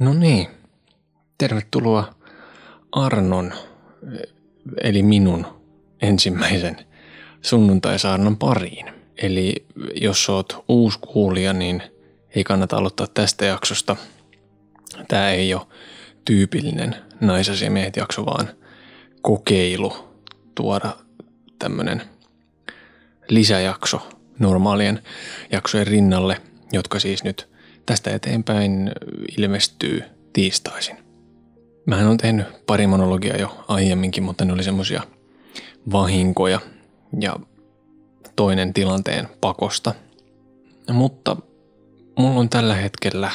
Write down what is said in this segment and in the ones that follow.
No niin, tervetuloa Arnon, eli minun ensimmäisen sunnuntaisaarnan pariin. Eli jos oot uusi kuulija, niin ei kannata aloittaa tästä jaksosta. Tämä ei ole tyypillinen naisasiamiehet jakso, vaan kokeilu tuoda tämmöinen lisäjakso normaalien jaksojen rinnalle, jotka siis nyt tästä eteenpäin ilmestyy tiistaisin. Mähän on tehnyt pari monologia jo aiemminkin, mutta ne oli semmosia vahinkoja ja toinen tilanteen pakosta. Mutta mulla on tällä hetkellä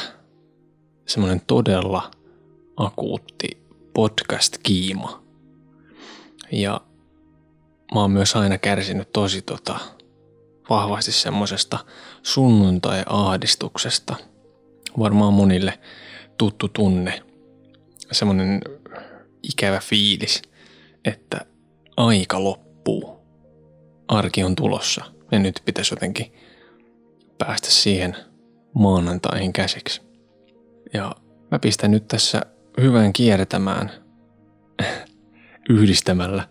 semmoinen todella akuutti podcast-kiima. Ja mä oon myös aina kärsinyt tosi tota, vahvasti semmoisesta sunnuntai-ahdistuksesta. Varmaan monille tuttu tunne, semmoinen ikävä fiilis, että aika loppuu. Arki on tulossa ja nyt pitäisi jotenkin päästä siihen maanantaihin käsiksi. Ja mä pistän nyt tässä hyvän kiertämään yhdistämällä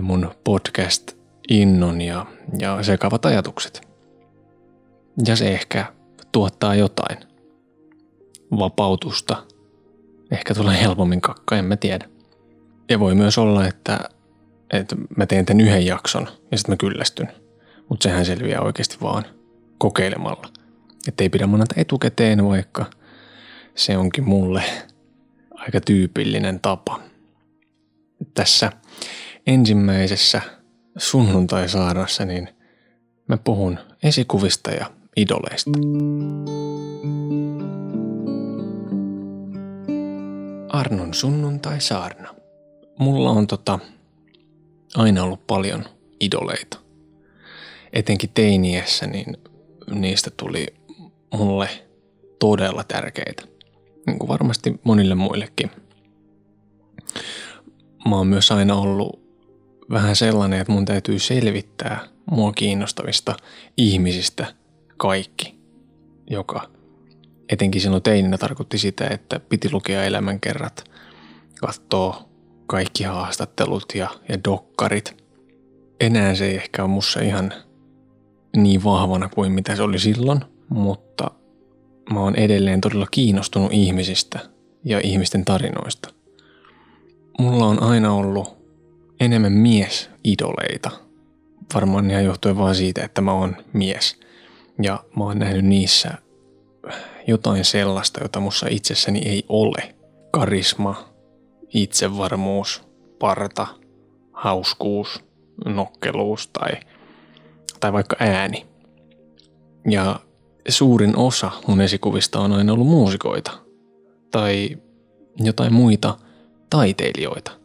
mun podcast innon ja, ja sekavat ajatukset. Ja se ehkä tuottaa jotain. Vapautusta. Ehkä tulee helpommin kakka, en mä tiedä. Ja voi myös olla, että, että mä teen tämän yhden jakson ja sitten mä kyllästyn. Mutta sehän selviää oikeasti vaan kokeilemalla. Että ei pidä monata etukäteen, vaikka se onkin mulle aika tyypillinen tapa. Tässä ensimmäisessä sunnuntaisaarnassa, niin mä puhun esikuvista ja idoleista. Arnon sunnuntai-saarna. Mulla on tota, aina ollut paljon idoleita. Etenkin teiniässä, niin niistä tuli mulle todella tärkeitä. Niin kuin varmasti monille muillekin. Mä oon myös aina ollut vähän sellainen, että mun täytyy selvittää mua kiinnostavista ihmisistä kaikki, joka etenkin silloin teininä tarkoitti sitä, että piti lukea elämänkerrat, katsoa kaikki haastattelut ja, ja dokkarit. Enää se ei ehkä ole mussa ihan niin vahvana kuin mitä se oli silloin, mutta mä oon edelleen todella kiinnostunut ihmisistä ja ihmisten tarinoista. Mulla on aina ollut enemmän mies-idoleita. Varmaan ihan johtuen vaan siitä, että mä oon mies. Ja mä oon nähnyt niissä jotain sellaista, jota mussa itsessäni ei ole. Karisma, itsevarmuus, parta, hauskuus, nokkeluus tai, tai vaikka ääni. Ja suurin osa mun esikuvista on aina ollut muusikoita tai jotain muita taiteilijoita –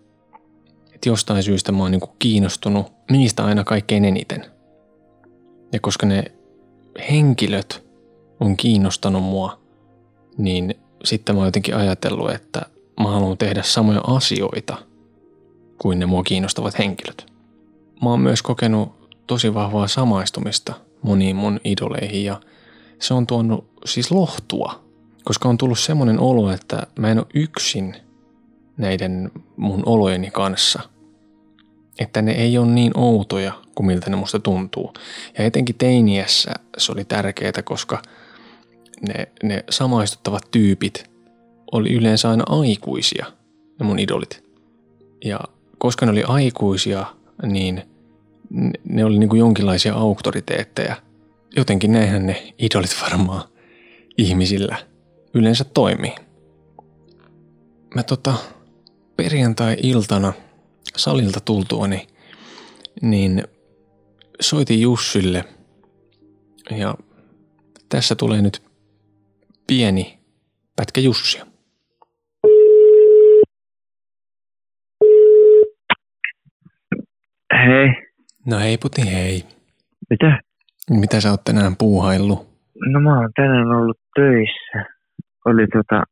että jostain syystä mä oon niin kiinnostunut niistä aina kaikkein eniten. Ja koska ne henkilöt on kiinnostanut mua, niin sitten mä oon jotenkin ajatellut, että mä haluan tehdä samoja asioita kuin ne mua kiinnostavat henkilöt. Mä oon myös kokenut tosi vahvaa samaistumista moniin mun idoleihin ja se on tuonut siis lohtua, koska on tullut semmoinen olo, että mä en ole yksin – näiden mun olojeni kanssa. Että ne ei ole niin outoja kuin miltä ne musta tuntuu. Ja etenkin teiniässä se oli tärkeää, koska ne, ne samaistuttavat tyypit oli yleensä aina aikuisia, ne mun idolit. Ja koska ne oli aikuisia, niin ne oli niin kuin jonkinlaisia auktoriteetteja. Jotenkin näinhän ne idolit varmaan ihmisillä yleensä toimii. Mä tota, perjantai-iltana salilta tultuani, niin soitin Jussille ja tässä tulee nyt pieni pätkä Jussia. Hei. No hei puti hei. Mitä? Mitä sä oot tänään puuhaillut? No mä oon tänään ollut töissä. Oli tota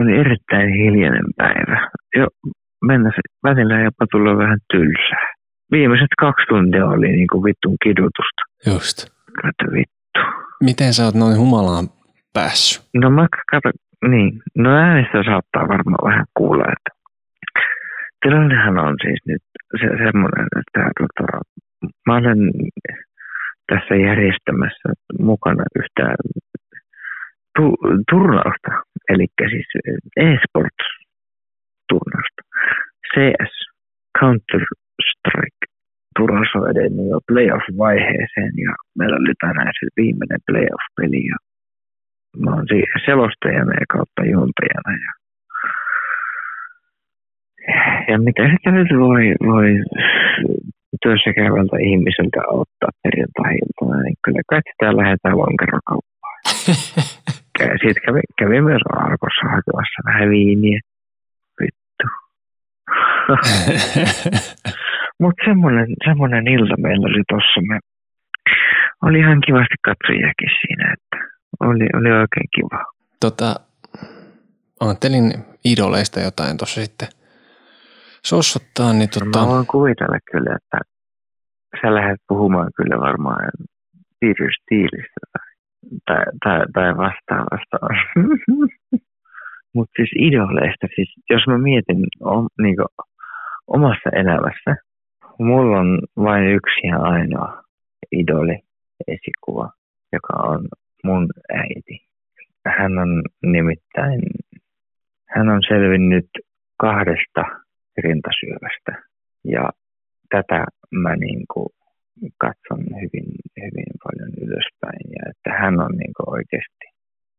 oli erittäin hiljainen päivä. Jo mennä välillä jopa tulla vähän tylsää. Viimeiset kaksi tuntia oli niin kuin vittun kidutusta. Just. Että vittu. Miten sä oot noin humalaan päässyt? No mä kato, niin, no äänestä saattaa varmaan vähän kuulla, että tilannehan on siis nyt se, semmoinen, että tota, mä olen tässä järjestämässä mukana yhtä tu, turnausta, eli siis e-sports-turnausta. CS, Counter-Strike, turnaus on edennyt jo playoff-vaiheeseen ja meillä oli tänään se viimeinen playoff-peli ja selostajana ja kautta juontajana ja ja mitä sitä nyt voi, voi työssä käyvältä ihmiseltä ottaa perjantai niin kyllä kai sitä lähdetään lonkerokauppaan. Sitten kävi, kävi myös Arkossa hakemassa vähän viiniä. Vittu. Mutta semmoinen, semmoinen ilta meillä oli tuossa. Me oli ihan kivasti katsojakin siinä, että oli, oli oikein kiva. Tota, ajattelin idoleista jotain tuossa sitten sossottaa, niin tota... Mä voin kuvitella kyllä, että sä lähdet puhumaan kyllä varmaan piirrystiilistä tai, tai, tai, tai vastaavasta. Mutta siis idoleista, siis jos mä mietin om, niin omassa elämässä, mulla on vain yksi ja ainoa idoli esikuva, joka on mun äiti. Hän on nimittäin, hän on selvinnyt kahdesta rintasyövästä ja tätä mä niin kuin katson hyvin, hyvin paljon ylöspäin ja että hän on niin kuin oikeasti,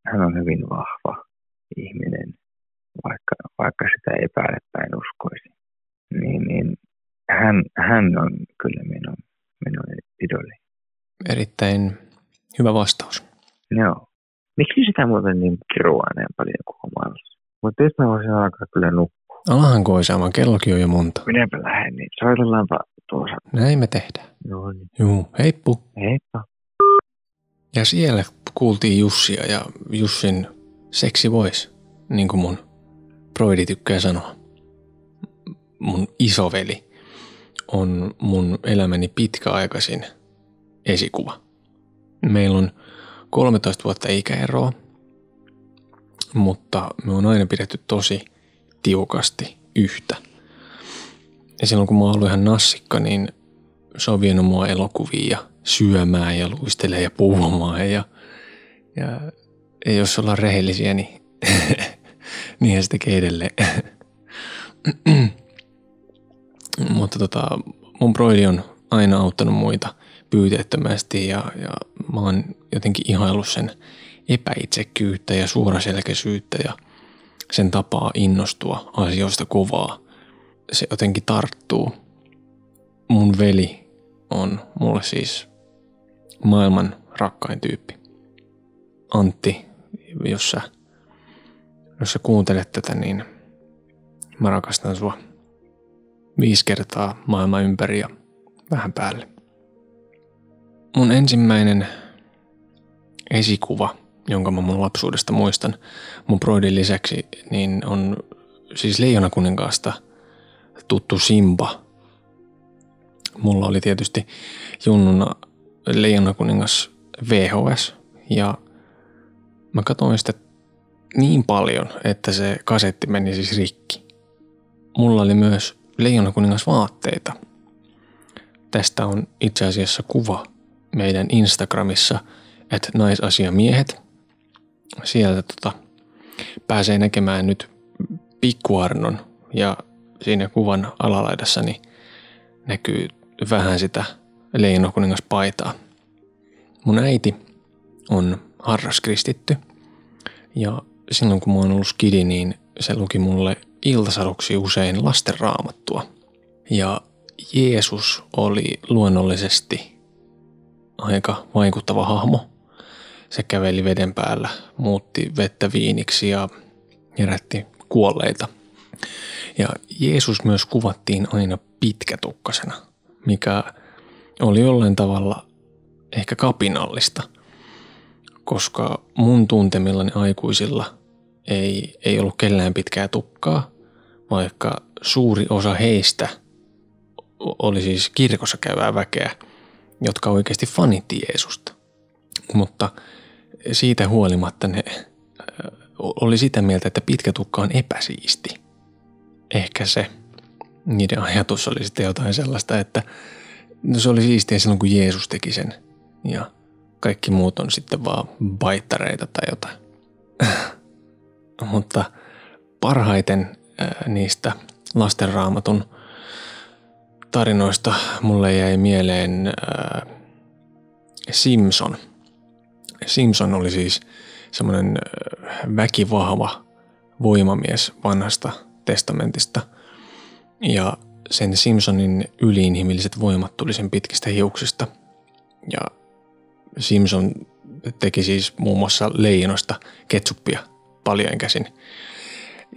hän on hyvin vahva ihminen, vaikka, vaikka sitä epäilettäen uskoisi. Niin, niin hän, hän on kyllä minun, minun idoli. Erittäin hyvä vastaus. Joo. Miksi sitä muuten niin kirua niin paljon kuin omalla? Mutta nyt mä voisin alkaa kyllä nukkua. Alahan koisaamaan, kellokin on jo monta. Minäpä lähden, niin soitellaanpa tuossa. Näin me tehdään. Joo, niin. Juu, heippu. Heippa. Ja siellä kuultiin Jussia ja Jussin seksi voice, niin kuin mun broidi tykkää sanoa. Mun isoveli on mun elämäni pitkäaikaisin esikuva. Meillä on 13 vuotta ikäeroa, mutta me on aina pidetty tosi tiukasti yhtä. Ja silloin kun mä oon ollut ihan nassikka, niin se on vienyt mua elokuviin ja syömään ja luistelee ja puhumaan. Ja, ja, ja jos ollaan rehellisiä, niin niinhän se tekee edelleen. Mutta tota, mun broidi on aina auttanut muita pyyteettömästi ja, ja mä oon jotenkin ihaillut sen epäitsekyyttä ja suoraselkäisyyttä ja sen tapaa innostua asioista kovaa. Se jotenkin tarttuu. Mun veli on mulle siis maailman rakkain tyyppi. Antti, jos sä, jos sä kuuntelet tätä, niin mä rakastan sua viisi kertaa maailman ympäri ja vähän päälle. Mun ensimmäinen esikuva, jonka mä mun lapsuudesta muistan mun broidin lisäksi, niin on siis Leijonakuninkaasta tuttu Simba. Mulla oli tietysti junnuna Leijonakuningas VHS ja mä katsoin sitä niin paljon, että se kasetti meni siis rikki. Mulla oli myös Leijonakuningas vaatteita. Tästä on itse asiassa kuva meidän Instagramissa, että naisasiamiehet. Sieltä tota, pääsee näkemään nyt pikkuarnon ja siinä kuvan alalaidassa näkyy vähän sitä leinokuningaspaitaa. Mun äiti on harras kristitty ja silloin kun mä oon ollut skidi, niin se luki mulle iltasaduksi usein lasten raamattua. Ja Jeesus oli luonnollisesti aika vaikuttava hahmo. Se käveli veden päällä, muutti vettä viiniksi ja herätti kuolleita. Ja Jeesus myös kuvattiin aina pitkätukkasena, mikä oli jollain tavalla ehkä kapinallista, koska mun tuntemillani aikuisilla ei, ei ollut kellään pitkää tukkaa, vaikka suuri osa heistä oli siis kirkossa käyvää väkeä – jotka oikeasti fanitti Jeesusta. Mutta siitä huolimatta ne oli sitä mieltä, että pitkä tukka on epäsiisti. Ehkä se niiden ajatus oli sitten jotain sellaista, että no se oli siistiä silloin, kun Jeesus teki sen. Ja kaikki muut on sitten vaan baittareita tai jotain. Mutta parhaiten niistä lastenraamatun tarinoista mulle jäi mieleen Simpson. Simpson oli siis semmoinen väkivahva voimamies vanhasta testamentista. Ja sen Simpsonin yliinhimilliset voimat tuli sen pitkistä hiuksista. Ja Simpson teki siis muun muassa leijonosta ketsuppia paljon käsin.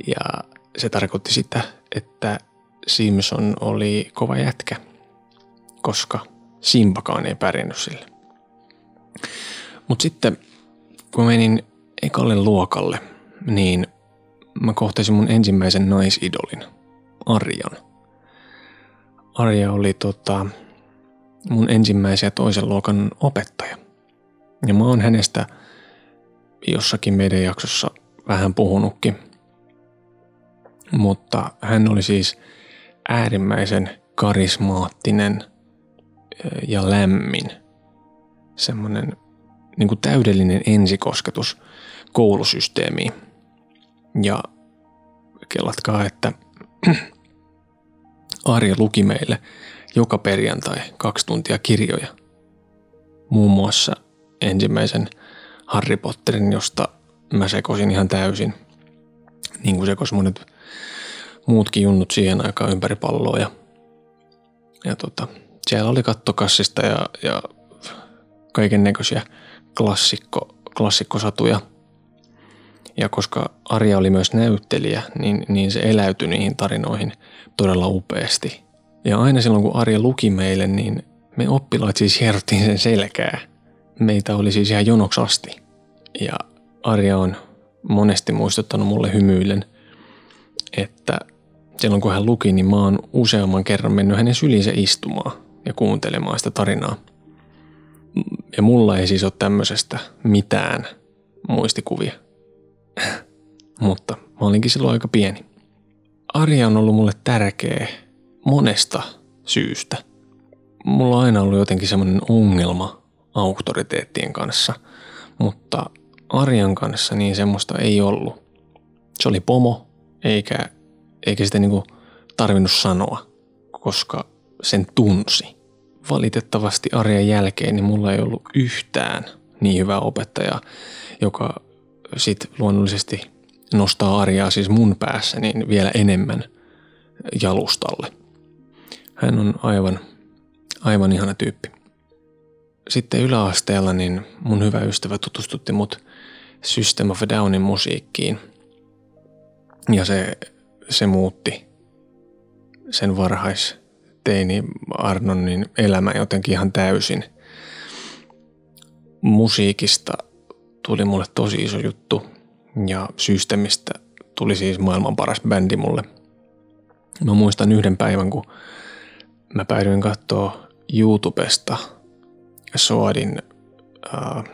Ja se tarkoitti sitä, että Simpson oli kova jätkä, koska Simpakaan ei pärjännyt sille. Mutta sitten kun menin ekalle luokalle, niin mä kohtasin mun ensimmäisen naisidolin, Arjan. Arja oli tota, mun ensimmäisen ja toisen luokan opettaja. Ja mä oon hänestä jossakin meidän jaksossa vähän puhunutkin. Mutta hän oli siis äärimmäisen karismaattinen ja lämmin. Semmoinen niin kuin täydellinen ensikosketus koulusysteemiin. Ja kellatkaa, että Arja luki meille joka perjantai kaksi tuntia kirjoja. Muun muassa ensimmäisen Harry Potterin, josta mä sekosin ihan täysin. Niin kuin sekos monet muutkin junnut siihen aikaan ympäri palloa. Ja, ja tota, siellä oli kattokassista ja, ja kaiken näköisiä klassikko, klassikkosatuja. Ja koska Arja oli myös näyttelijä, niin, niin se eläytyi niihin tarinoihin todella upeasti. Ja aina silloin kun Arja luki meille, niin me oppilaat siis hierottiin sen selkää. Meitä oli siis ihan jonoksi asti. Ja Arja on monesti muistuttanut mulle hymyillen, että silloin kun hän luki, niin mä oon useamman kerran mennyt hänen syliinsä istumaan ja kuuntelemaan sitä tarinaa – ja mulla ei siis ole tämmöisestä mitään muistikuvia. Mutta mä olinkin silloin aika pieni. Arja on ollut mulle tärkeä monesta syystä. Mulla on aina ollut jotenkin semmoinen ongelma auktoriteettien kanssa, mutta Arjan kanssa niin semmoista ei ollut. Se oli pomo, eikä, eikä sitä niinku tarvinnut sanoa, koska sen tunsi valitettavasti arjen jälkeen niin mulla ei ollut yhtään niin hyvää opettajaa, joka sitten luonnollisesti nostaa arjaa siis mun päässä niin vielä enemmän jalustalle. Hän on aivan, aivan ihana tyyppi. Sitten yläasteella niin mun hyvä ystävä tutustutti mut System of Downin musiikkiin. Ja se, se muutti sen varhais teini Arnonin elämä jotenkin ihan täysin. Musiikista tuli mulle tosi iso juttu ja systeemistä tuli siis maailman paras bändi mulle. Mä muistan yhden päivän, kun mä päädyin katsoa YouTubesta Soadin äh,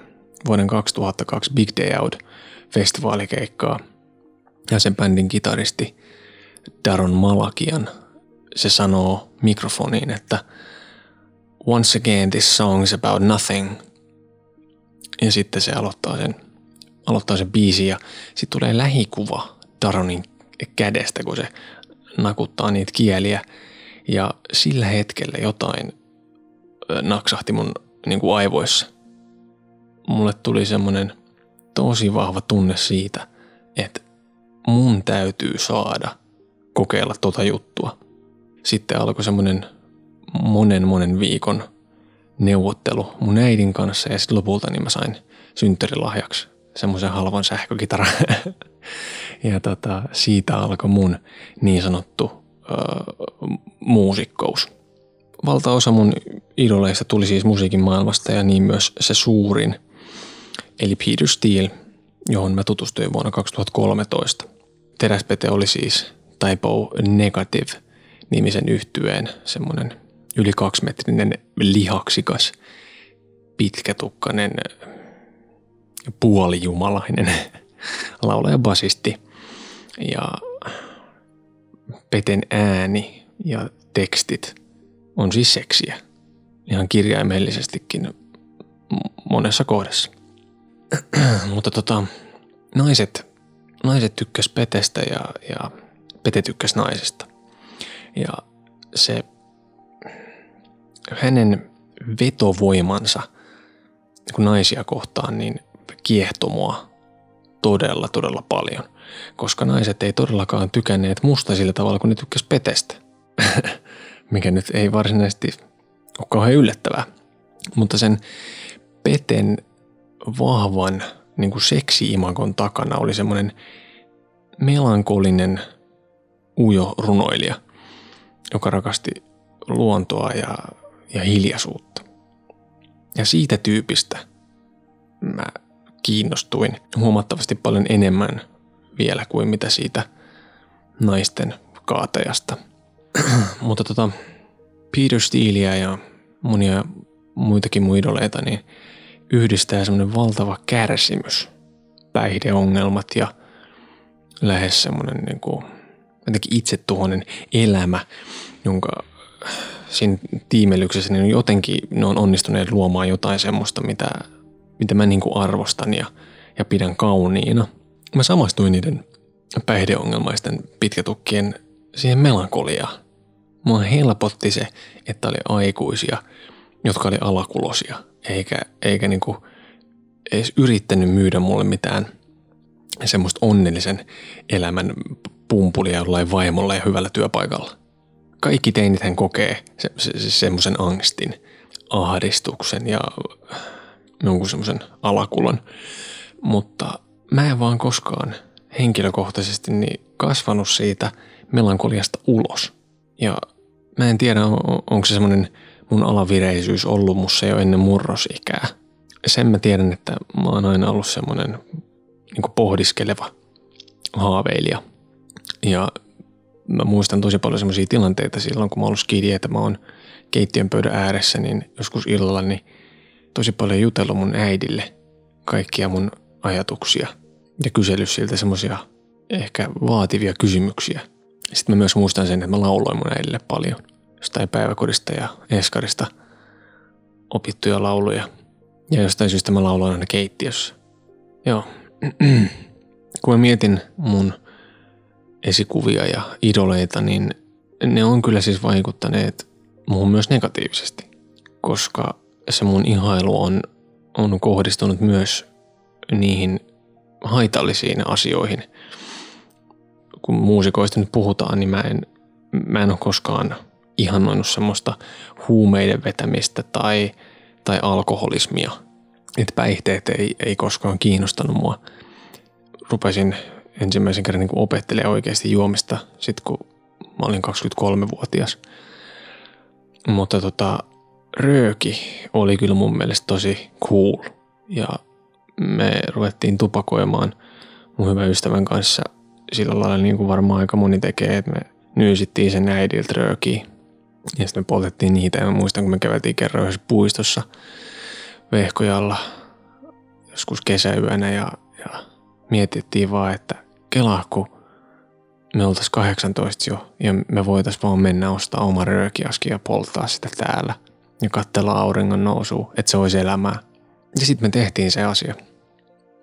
vuoden 2002 Big Day Out festivaalikeikkaa. Ja sen bändin kitaristi Daron Malakian – se sanoo mikrofoniin, että Once again this song is about nothing. Ja sitten se aloittaa sen, aloittaa sen biisin ja sitten tulee lähikuva Daronin kädestä, kun se nakuttaa niitä kieliä. Ja sillä hetkellä jotain naksahti mun niin kuin aivoissa. Mulle tuli semmoinen tosi vahva tunne siitä, että mun täytyy saada kokeilla tota juttua – sitten alkoi semmoinen monen monen viikon neuvottelu mun äidin kanssa ja sitten lopulta niin mä sain synttärilahjaksi semmoisen halvan sähkökitaran. ja tota, siitä alkoi mun niin sanottu ö, muusikkous. Valtaosa mun idoleista tuli siis musiikin maailmasta ja niin myös se suurin, eli Peter Steele, johon mä tutustuin vuonna 2013. Teräspete oli siis Typo Negative – nimisen yhtyeen semmoinen yli kaksimetrinen lihaksikas, pitkätukkainen, puolijumalainen laulaja basisti. Ja Peten ääni ja tekstit on siis seksiä. Ihan kirjaimellisestikin monessa kohdassa. Mutta tota, naiset, naiset tykkäs Petestä ja, ja Pete tykkäs naisesta. Ja se hänen vetovoimansa kun naisia kohtaan, niin kiehtomua todella, todella paljon. Koska naiset ei todellakaan tykänneet musta sillä tavalla, kun ne tykkäs Petestä. Mikä nyt ei varsinaisesti ole kauhean yllättävää. Mutta sen Peten vahvan niin kuin seksi-imagon takana oli semmoinen melankolinen ujo runoilija, joka rakasti luontoa ja, ja hiljaisuutta. Ja siitä tyypistä mä kiinnostuin huomattavasti paljon enemmän vielä kuin mitä siitä naisten kaatajasta. Mutta tota, Peter Steeleä ja monia muitakin muidoleita, niin yhdistää semmoinen valtava kärsimys, päihdeongelmat ja lähes semmoinen niin kuin, jotenkin itsetuhoinen elämä, jonka siinä tiimelyksessä niin jotenkin ne on onnistuneet luomaan jotain semmoista, mitä, mitä mä niin arvostan ja, ja pidän kauniina. Mä samastuin niiden päihdeongelmaisten pitkätukkien siihen melankoliaan. Mua helpotti se, että oli aikuisia, jotka oli alakulosia, eikä, eikä niinku edes yrittänyt myydä mulle mitään semmoista onnellisen elämän pumpulia jollain vaimolla ja hyvällä työpaikalla. Kaikki teinit hän kokee se, se, se, semmoisen angstin, ahdistuksen ja jonkun semmoisen alakulon. Mutta mä en vaan koskaan henkilökohtaisesti niin kasvanut siitä melankoliasta ulos. Ja mä en tiedä, on, onko se semmoinen mun alavireisyys ollut mussa jo ennen murrosikää. Sen mä tiedän, että mä oon aina ollut semmoinen niin pohdiskeleva haaveilija. Ja mä muistan tosi paljon semmoisia tilanteita silloin, kun mä oon ollut skidi, että mä oon keittiön pöydän ääressä, niin joskus illalla niin tosi paljon jutellut mun äidille kaikkia mun ajatuksia ja kysellyt siltä semmoisia ehkä vaativia kysymyksiä. Sitten mä myös muistan sen, että mä lauloin mun äidille paljon jostain päiväkodista ja eskarista opittuja lauluja. Ja jostain syystä mä lauloin aina keittiössä. Joo. Kun mä mietin mun esikuvia ja idoleita, niin ne on kyllä siis vaikuttaneet muuhun myös negatiivisesti. Koska se mun ihailu on, on kohdistunut myös niihin haitallisiin asioihin. Kun muusikoista nyt puhutaan, niin mä en, mä en ole koskaan ihannoinut semmoista huumeiden vetämistä tai, tai alkoholismia. Että päihteet ei, ei koskaan kiinnostanut mua. Rupesin ensimmäisen kerran niin opettelemaan oikeasti juomista sitten kun mä olin 23-vuotias. Mutta tota, rööki oli kyllä mun mielestä tosi cool. Ja me ruvettiin tupakoimaan mun hyvän ystävän kanssa sillä lailla niin kuin varmaan aika moni tekee, että me nyysittiin sen äidiltä röökiä ja sitten me poltettiin niitä ja mä muistan, kun me käveltiin kerran yhdessä puistossa vehkojalla joskus kesäyönä ja, ja mietittiin vaan, että kelahku me oltais 18 jo ja me voitais vaan mennä ostaa oma röökiaski ja polttaa sitä täällä ja katsella auringon nousua, että se olisi elämää. Ja sitten me tehtiin se asia.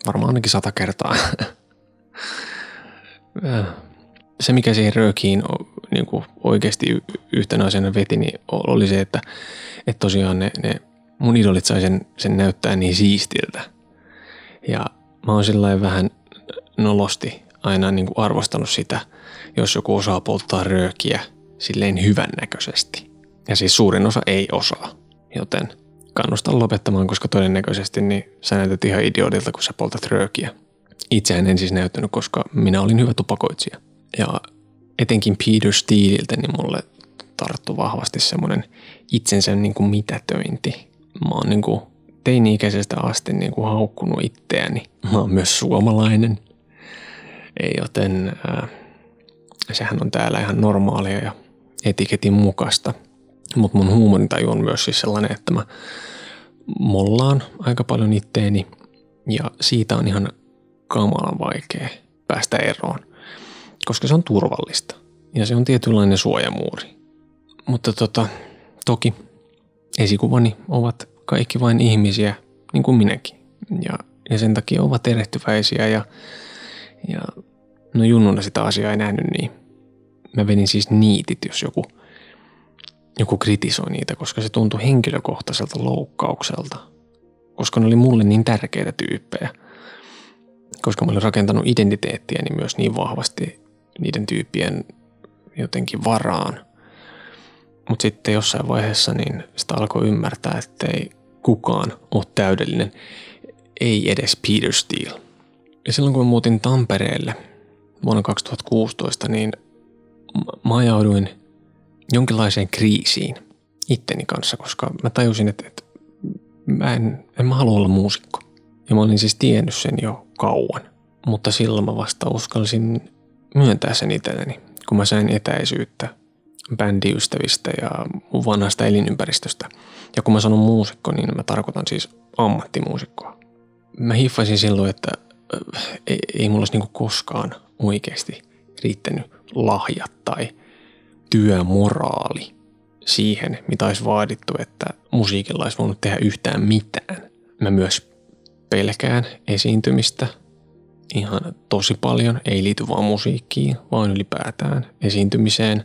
Varmaan ainakin sata kertaa. se, mikä siihen röökiin niin kuin oikeasti yhtenä asiana veti, niin oli se, että, että tosiaan ne, ne mun idolit sai sen, sen näyttää niin siistiltä. Ja mä oon sillä vähän nolosti aina niin kuin arvostanut sitä, jos joku osaa polttaa röökiä silleen hyvännäköisesti. Ja siis suurin osa ei osaa, joten kannustan lopettamaan, koska todennäköisesti niin sä näytät ihan idiotilta, kun sä poltat röökiä. Itseään en siis näyttänyt, koska minä olin hyvä tupakoitsija. Ja etenkin Peter Steeliltä, niin mulle tarttu vahvasti semmoinen itsensä niin kuin mitätöinti. Mä oon niin kuin teini-ikäisestä asti niin kuin haukkunut itseäni. Mä oon myös suomalainen. Joten äh, sehän on täällä ihan normaalia ja etiketin mukaista. Mutta mun huumorintaju on myös siis sellainen, että mä mollaan aika paljon itteeni ja siitä on ihan kamalan vaikea päästä eroon, koska se on turvallista ja se on tietynlainen suojamuuri. Mutta tota, toki esikuvani ovat kaikki vain ihmisiä, niin kuin minäkin. Ja, ja sen takia ovat erehtyväisiä ja, ja no junnuna sitä asiaa ei nähnyt niin. Mä venin siis niitit, jos joku, joku kritisoi niitä, koska se tuntui henkilökohtaiselta loukkaukselta. Koska ne oli mulle niin tärkeitä tyyppejä. Koska mä olin rakentanut identiteettiäni myös niin vahvasti niiden tyyppien jotenkin varaan. Mutta sitten jossain vaiheessa niin sitä alkoi ymmärtää, että ei kukaan ole täydellinen, ei edes Peter Steele. Ja silloin kun mä muutin Tampereelle vuonna 2016, niin mä ajauduin jonkinlaiseen kriisiin itteni kanssa, koska mä tajusin, että, että mä en, en mä halua olla muusikko. Ja mä olin siis tiennyt sen jo kauan. Mutta silloin mä vasta uskalsin myöntää sen itselleni, kun mä sain etäisyyttä bändiystävistä ja mun vanhasta elinympäristöstä. Ja kun mä sanon muusikko, niin mä tarkoitan siis ammattimuusikkoa. Mä hiffasin silloin, että äh, ei, ei mulla olisi niinku koskaan oikeasti riittänyt lahjat tai työmoraali siihen, mitä olisi vaadittu, että musiikilla olisi voinut tehdä yhtään mitään. Mä myös pelkään esiintymistä ihan tosi paljon, ei liity vaan musiikkiin, vaan ylipäätään esiintymiseen,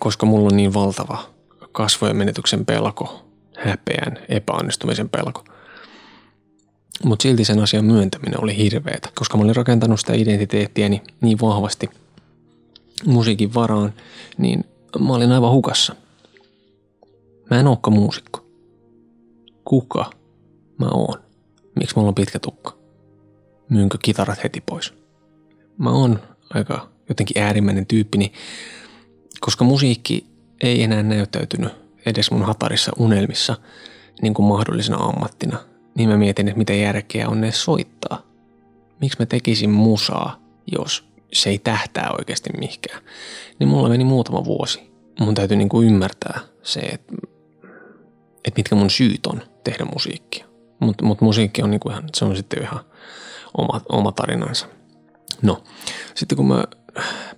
koska mulla on niin valtava kasvojen menetyksen pelko, häpeän, epäonnistumisen pelko. Mutta silti sen asian myöntäminen oli hirveetä, koska mä olin rakentanut sitä identiteettiäni niin vahvasti musiikin varaan, niin mä olin aivan hukassa. Mä en olekaan muusikko. Kuka mä oon? Miksi mulla on pitkä tukka? Myynkö kitarat heti pois? Mä oon aika jotenkin äärimmäinen tyyppi, niin koska musiikki ei enää näyttäytynyt edes mun hatarissa unelmissa niin kuin mahdollisena ammattina, niin mä mietin, että mitä järkeä on ne soittaa. Miksi mä tekisin musaa, jos se ei tähtää oikeasti mihinkään. Niin mulla meni muutama vuosi. Mun täytyy niin kuin ymmärtää se, että, että mitkä mun syyt on tehdä musiikkia. Mutta mut musiikki on, niin kuin ihan, se on sitten ihan oma, oma tarinansa. No, sitten kun mä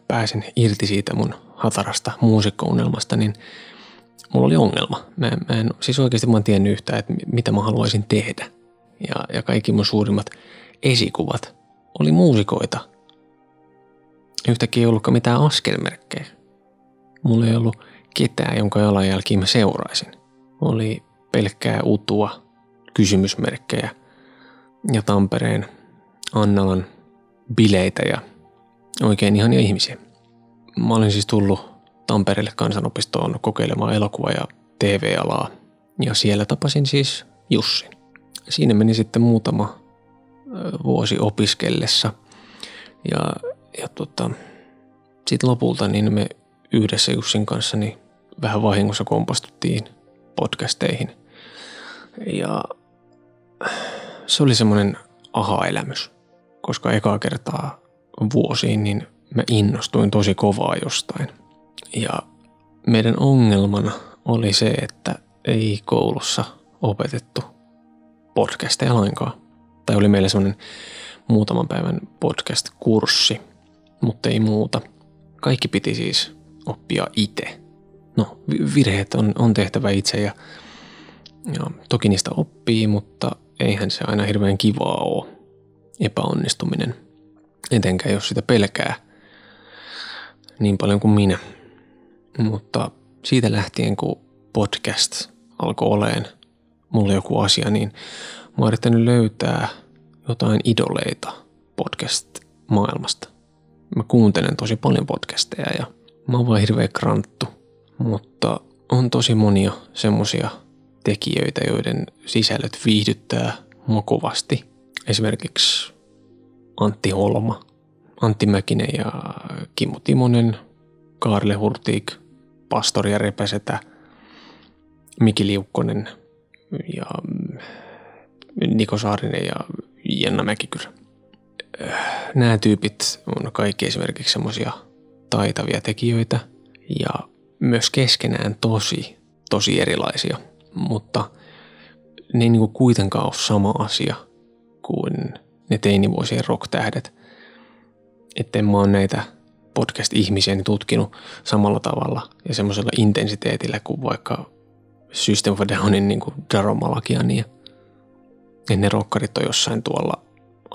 pääsin irti siitä mun hatarasta muusikkounelmasta, niin mulla oli ongelma. Mä, mä en siis oikeasti mä en tiennyt yhtään, että mitä mä haluaisin tehdä. Ja, ja kaikki mun suurimmat esikuvat oli muusikoita. Yhtäkkiä ei ollutkaan mitään askelmerkkejä. Mulla ei ollut ketään, jonka jalanjälkiin mä seuraisin. Oli pelkkää utua, kysymysmerkkejä ja Tampereen Annalan bileitä ja oikein ihania ihmisiä. Mä olin siis tullut Tampereelle kansanopistoon kokeilemaan elokuva- ja TV-alaa. Ja siellä tapasin siis Jussin. Siinä meni sitten muutama vuosi opiskellessa. Ja, ja tota, sitten lopulta niin me yhdessä Jussin kanssa niin vähän vahingossa kompastuttiin podcasteihin. Ja se oli semmoinen aha-elämys, koska ekaa kertaa vuosiin niin mä innostuin tosi kovaa jostain. Ja meidän ongelmana oli se, että ei koulussa opetettu podcasteja lainkaan. Tai oli meillä semmoinen muutaman päivän podcast-kurssi, mutta ei muuta. Kaikki piti siis oppia itse. No, virheet on, on tehtävä itse ja, ja toki niistä oppii, mutta eihän se aina hirveän kivaa ole epäonnistuminen. Etenkään jos sitä pelkää niin paljon kuin minä. Mutta siitä lähtien, kun podcast alkoi oleen mulle joku asia, niin mä oon yrittänyt löytää jotain idoleita podcast-maailmasta. Mä kuuntelen tosi paljon podcasteja ja mä oon vaan hirveä kranttu, mutta on tosi monia semmosia tekijöitä, joiden sisällöt viihdyttää mua. Esimerkiksi Antti Holma, Antti Mäkinen ja Kimmo Timonen, Kaarle Hurtig, Pastori ja Repäsetä, Miki Liukkonen ja Niko Saarinen ja Jenna Mäkikyrä. Nämä tyypit on kaikki esimerkiksi semmoisia taitavia tekijöitä ja myös keskenään tosi, tosi erilaisia, mutta ne ei niin kuitenkaan ole sama asia kuin ne teinivuosien rock-tähdet. Että mä oon näitä podcast-ihmisiä tutkinut samalla tavalla ja semmoisella intensiteetillä kuin vaikka System of Downin niin Malakian ja ne rokkarit on jossain tuolla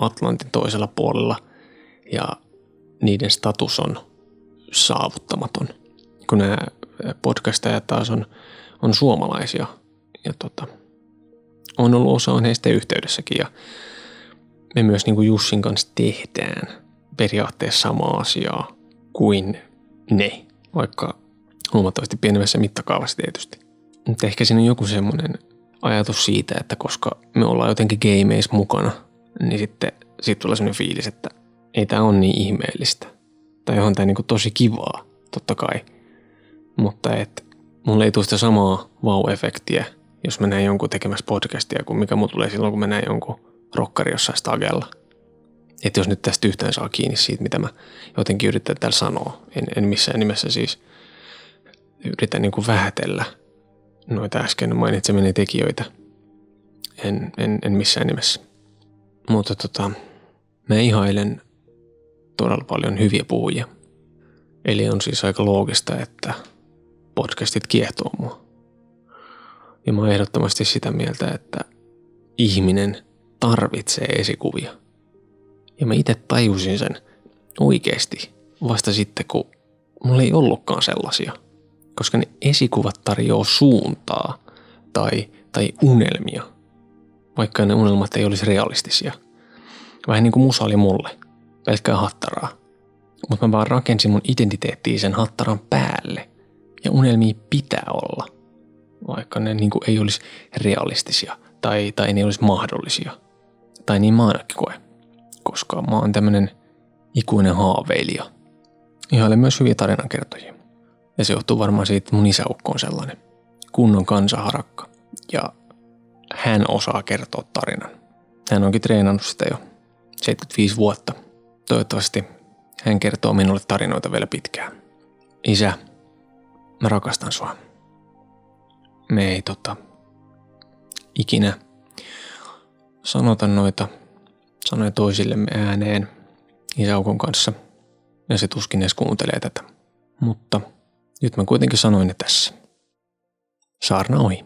Atlantin toisella puolella ja niiden status on saavuttamaton. Kun nämä podcastajat taas on, on suomalaisia ja tota, on ollut osa on heistä yhteydessäkin ja me myös niin kuin Jussin kanssa tehdään periaatteessa samaa asiaa kuin ne, vaikka huomattavasti pienemmässä mittakaavassa tietysti. Mutta ehkä siinä on joku semmoinen ajatus siitä, että koska me ollaan jotenkin gameissa mukana, niin sitten siitä tulee semmoinen fiilis, että ei tämä ole niin ihmeellistä. Tai on tämä niinku tosi kivaa, totta kai. Mutta et, mulle ei tule sitä samaa wow-efektiä, jos mä näen jonkun tekemässä podcastia, kuin mikä mulle tulee silloin, kun mä näen jonkun rokkari jossain stagella. Että jos nyt tästä yhtään saa kiinni siitä, mitä mä jotenkin yritän täällä sanoa, en, en missään nimessä siis yritän niin kuin vähätellä noita äsken mainitsemia tekijöitä. En, en, en missään nimessä. Mutta tota, mä ihailen todella paljon hyviä puhujia. Eli on siis aika loogista, että podcastit kiehtoo mua. Ja mä oon ehdottomasti sitä mieltä, että ihminen tarvitsee esikuvia. Ja mä itse tajusin sen oikeasti vasta sitten, kun mulla ei ollutkaan sellaisia. Koska ne esikuvat tarjoaa suuntaa tai, tai unelmia, vaikka ne unelmat ei olisi realistisia. Vähän niin kuin musa oli mulle, pelkkää hattaraa. Mutta mä vaan rakensin mun identiteettiä sen hattaran päälle. Ja unelmia pitää olla, vaikka ne niin kuin ei olisi realistisia tai, tai ne olisi mahdollisia. Tai niin mä ainakin koe, koska mä oon tämmönen ikuinen haaveilija. Ihailen myös hyviä tarinankertojia. Ja se johtuu varmaan siitä, että mun isäukko on sellainen kunnon kansaharakka. Ja hän osaa kertoa tarinan. Hän onkin treenannut sitä jo 75 vuotta. Toivottavasti hän kertoo minulle tarinoita vielä pitkään. Isä, mä rakastan sua. Me ei tota, ikinä sanota noita sanoja toisillemme ääneen isäukon kanssa. Ja se tuskin edes kuuntelee tätä. Mutta nyt mä kuitenkin sanoin ne tässä. Saarna ohi.